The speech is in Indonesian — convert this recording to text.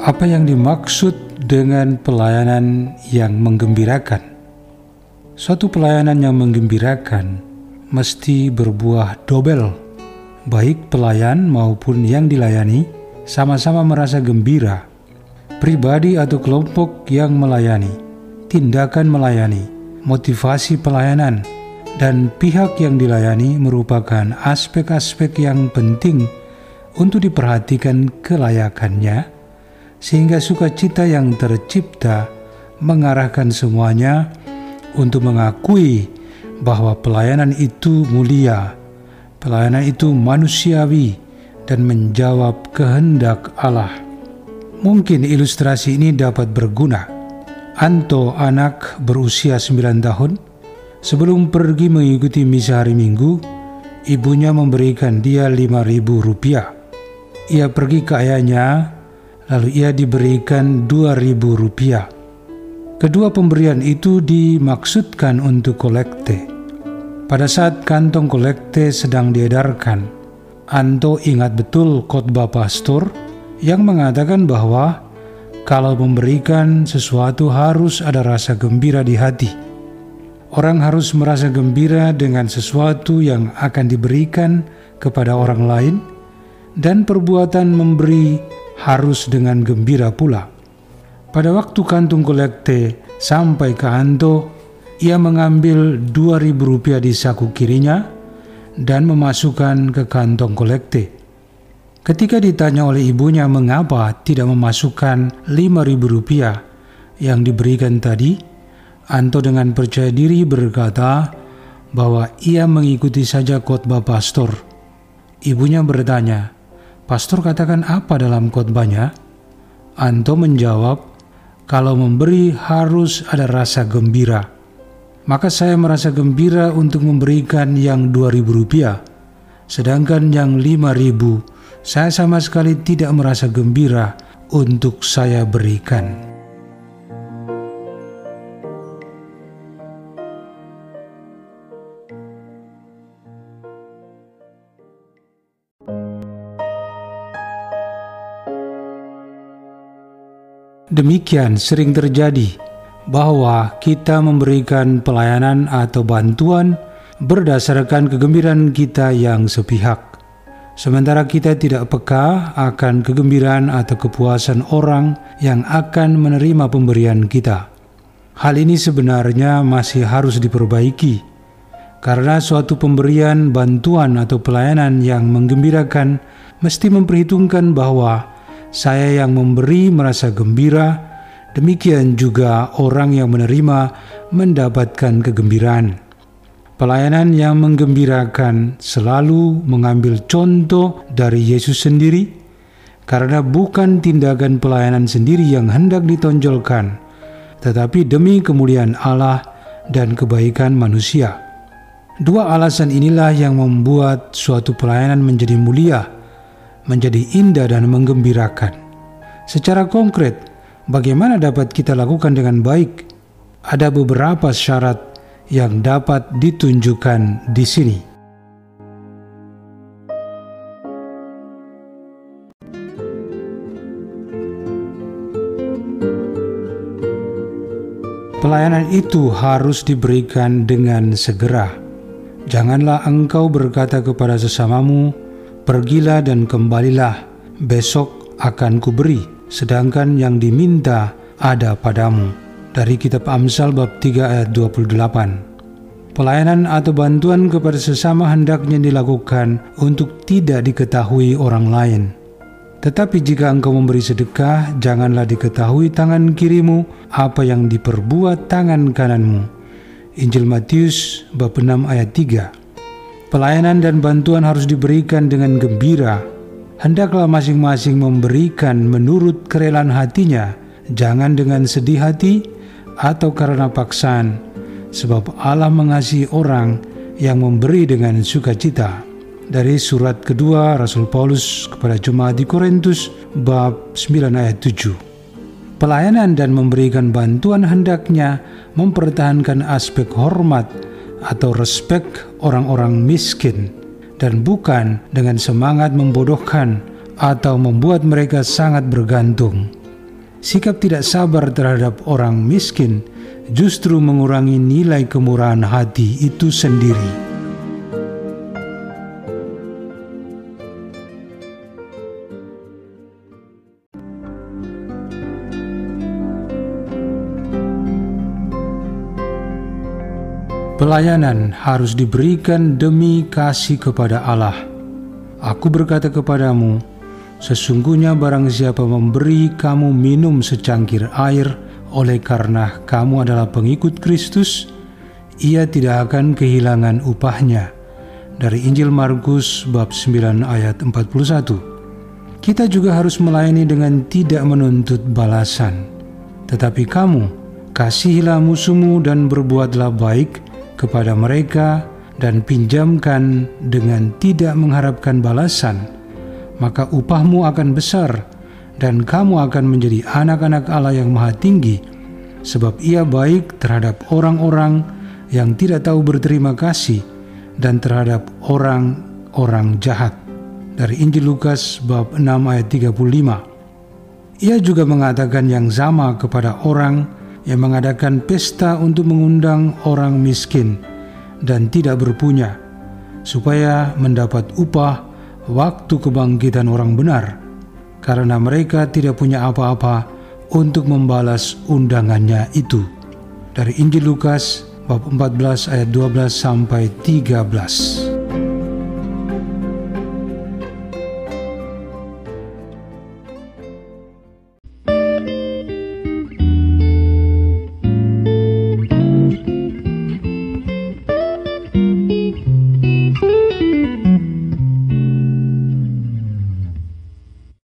Apa yang dimaksud dengan pelayanan yang menggembirakan? Suatu pelayanan yang menggembirakan mesti berbuah dobel. Baik pelayan maupun yang dilayani sama-sama merasa gembira. Pribadi atau kelompok yang melayani, tindakan melayani, motivasi pelayanan, dan pihak yang dilayani merupakan aspek-aspek yang penting untuk diperhatikan kelayakannya sehingga sukacita yang tercipta mengarahkan semuanya untuk mengakui bahwa pelayanan itu mulia, pelayanan itu manusiawi, dan menjawab kehendak Allah. Mungkin ilustrasi ini dapat berguna. Anto anak berusia 9 tahun, sebelum pergi mengikuti misa hari Minggu, ibunya memberikan dia 5.000 rupiah. Ia pergi ke ayahnya lalu ia diberikan dua ribu rupiah. Kedua pemberian itu dimaksudkan untuk kolekte. Pada saat kantong kolekte sedang diedarkan, Anto ingat betul khotbah pastor yang mengatakan bahwa kalau memberikan sesuatu harus ada rasa gembira di hati. Orang harus merasa gembira dengan sesuatu yang akan diberikan kepada orang lain, dan perbuatan memberi harus dengan gembira pula. Pada waktu kantung kolekte sampai ke Anto, ia mengambil dua ribu rupiah di saku kirinya dan memasukkan ke kantong kolekte. Ketika ditanya oleh ibunya mengapa tidak memasukkan lima ribu rupiah yang diberikan tadi, Anto dengan percaya diri berkata bahwa ia mengikuti saja khotbah pastor. Ibunya bertanya, Pastor katakan apa dalam khotbahnya? Anto menjawab, kalau memberi harus ada rasa gembira. Maka saya merasa gembira untuk memberikan yang 2000 rupiah. Sedangkan yang 5000 saya sama sekali tidak merasa gembira untuk saya berikan. Demikian sering terjadi bahwa kita memberikan pelayanan atau bantuan berdasarkan kegembiraan kita yang sepihak. Sementara kita tidak peka akan kegembiraan atau kepuasan orang yang akan menerima pemberian kita. Hal ini sebenarnya masih harus diperbaiki, karena suatu pemberian bantuan atau pelayanan yang menggembirakan mesti memperhitungkan bahwa saya yang memberi merasa gembira, demikian juga orang yang menerima mendapatkan kegembiraan. Pelayanan yang menggembirakan selalu mengambil contoh dari Yesus sendiri, karena bukan tindakan pelayanan sendiri yang hendak ditonjolkan, tetapi demi kemuliaan Allah dan kebaikan manusia. Dua alasan inilah yang membuat suatu pelayanan menjadi mulia menjadi indah dan menggembirakan. Secara konkret, bagaimana dapat kita lakukan dengan baik? Ada beberapa syarat yang dapat ditunjukkan di sini. Pelayanan itu harus diberikan dengan segera. Janganlah engkau berkata kepada sesamamu, Pergilah dan kembalilah, besok akan kuberi, sedangkan yang diminta ada padamu. Dari kitab Amsal bab 3 ayat 28. Pelayanan atau bantuan kepada sesama hendaknya dilakukan untuk tidak diketahui orang lain. Tetapi jika engkau memberi sedekah, janganlah diketahui tangan kirimu apa yang diperbuat tangan kananmu. Injil Matius bab 6 ayat 3. Pelayanan dan bantuan harus diberikan dengan gembira. Hendaklah masing-masing memberikan menurut kerelaan hatinya, jangan dengan sedih hati atau karena paksaan, sebab Allah mengasihi orang yang memberi dengan sukacita. Dari surat kedua Rasul Paulus kepada jemaat di Korintus bab 9 ayat 7. Pelayanan dan memberikan bantuan hendaknya mempertahankan aspek hormat atau respek orang-orang miskin dan bukan dengan semangat membodohkan atau membuat mereka sangat bergantung. sikap tidak sabar terhadap orang miskin justru mengurangi nilai kemurahan hati itu sendiri. Pelayanan harus diberikan demi kasih kepada Allah. Aku berkata kepadamu, sesungguhnya barang siapa memberi kamu minum secangkir air oleh karena kamu adalah pengikut Kristus, ia tidak akan kehilangan upahnya. Dari Injil Markus bab 9 ayat 41. Kita juga harus melayani dengan tidak menuntut balasan. Tetapi kamu, kasihilah musuhmu dan berbuatlah baik, kepada mereka dan pinjamkan dengan tidak mengharapkan balasan, maka upahmu akan besar dan kamu akan menjadi anak-anak Allah yang maha tinggi, sebab ia baik terhadap orang-orang yang tidak tahu berterima kasih dan terhadap orang-orang jahat. Dari Injil Lukas bab 6 ayat 35. Ia juga mengatakan yang sama kepada orang yang mengadakan pesta untuk mengundang orang miskin dan tidak berpunya, supaya mendapat upah waktu kebangkitan orang benar, karena mereka tidak punya apa-apa untuk membalas undangannya itu. Dari Injil Lukas bab 14 ayat 12 sampai 13.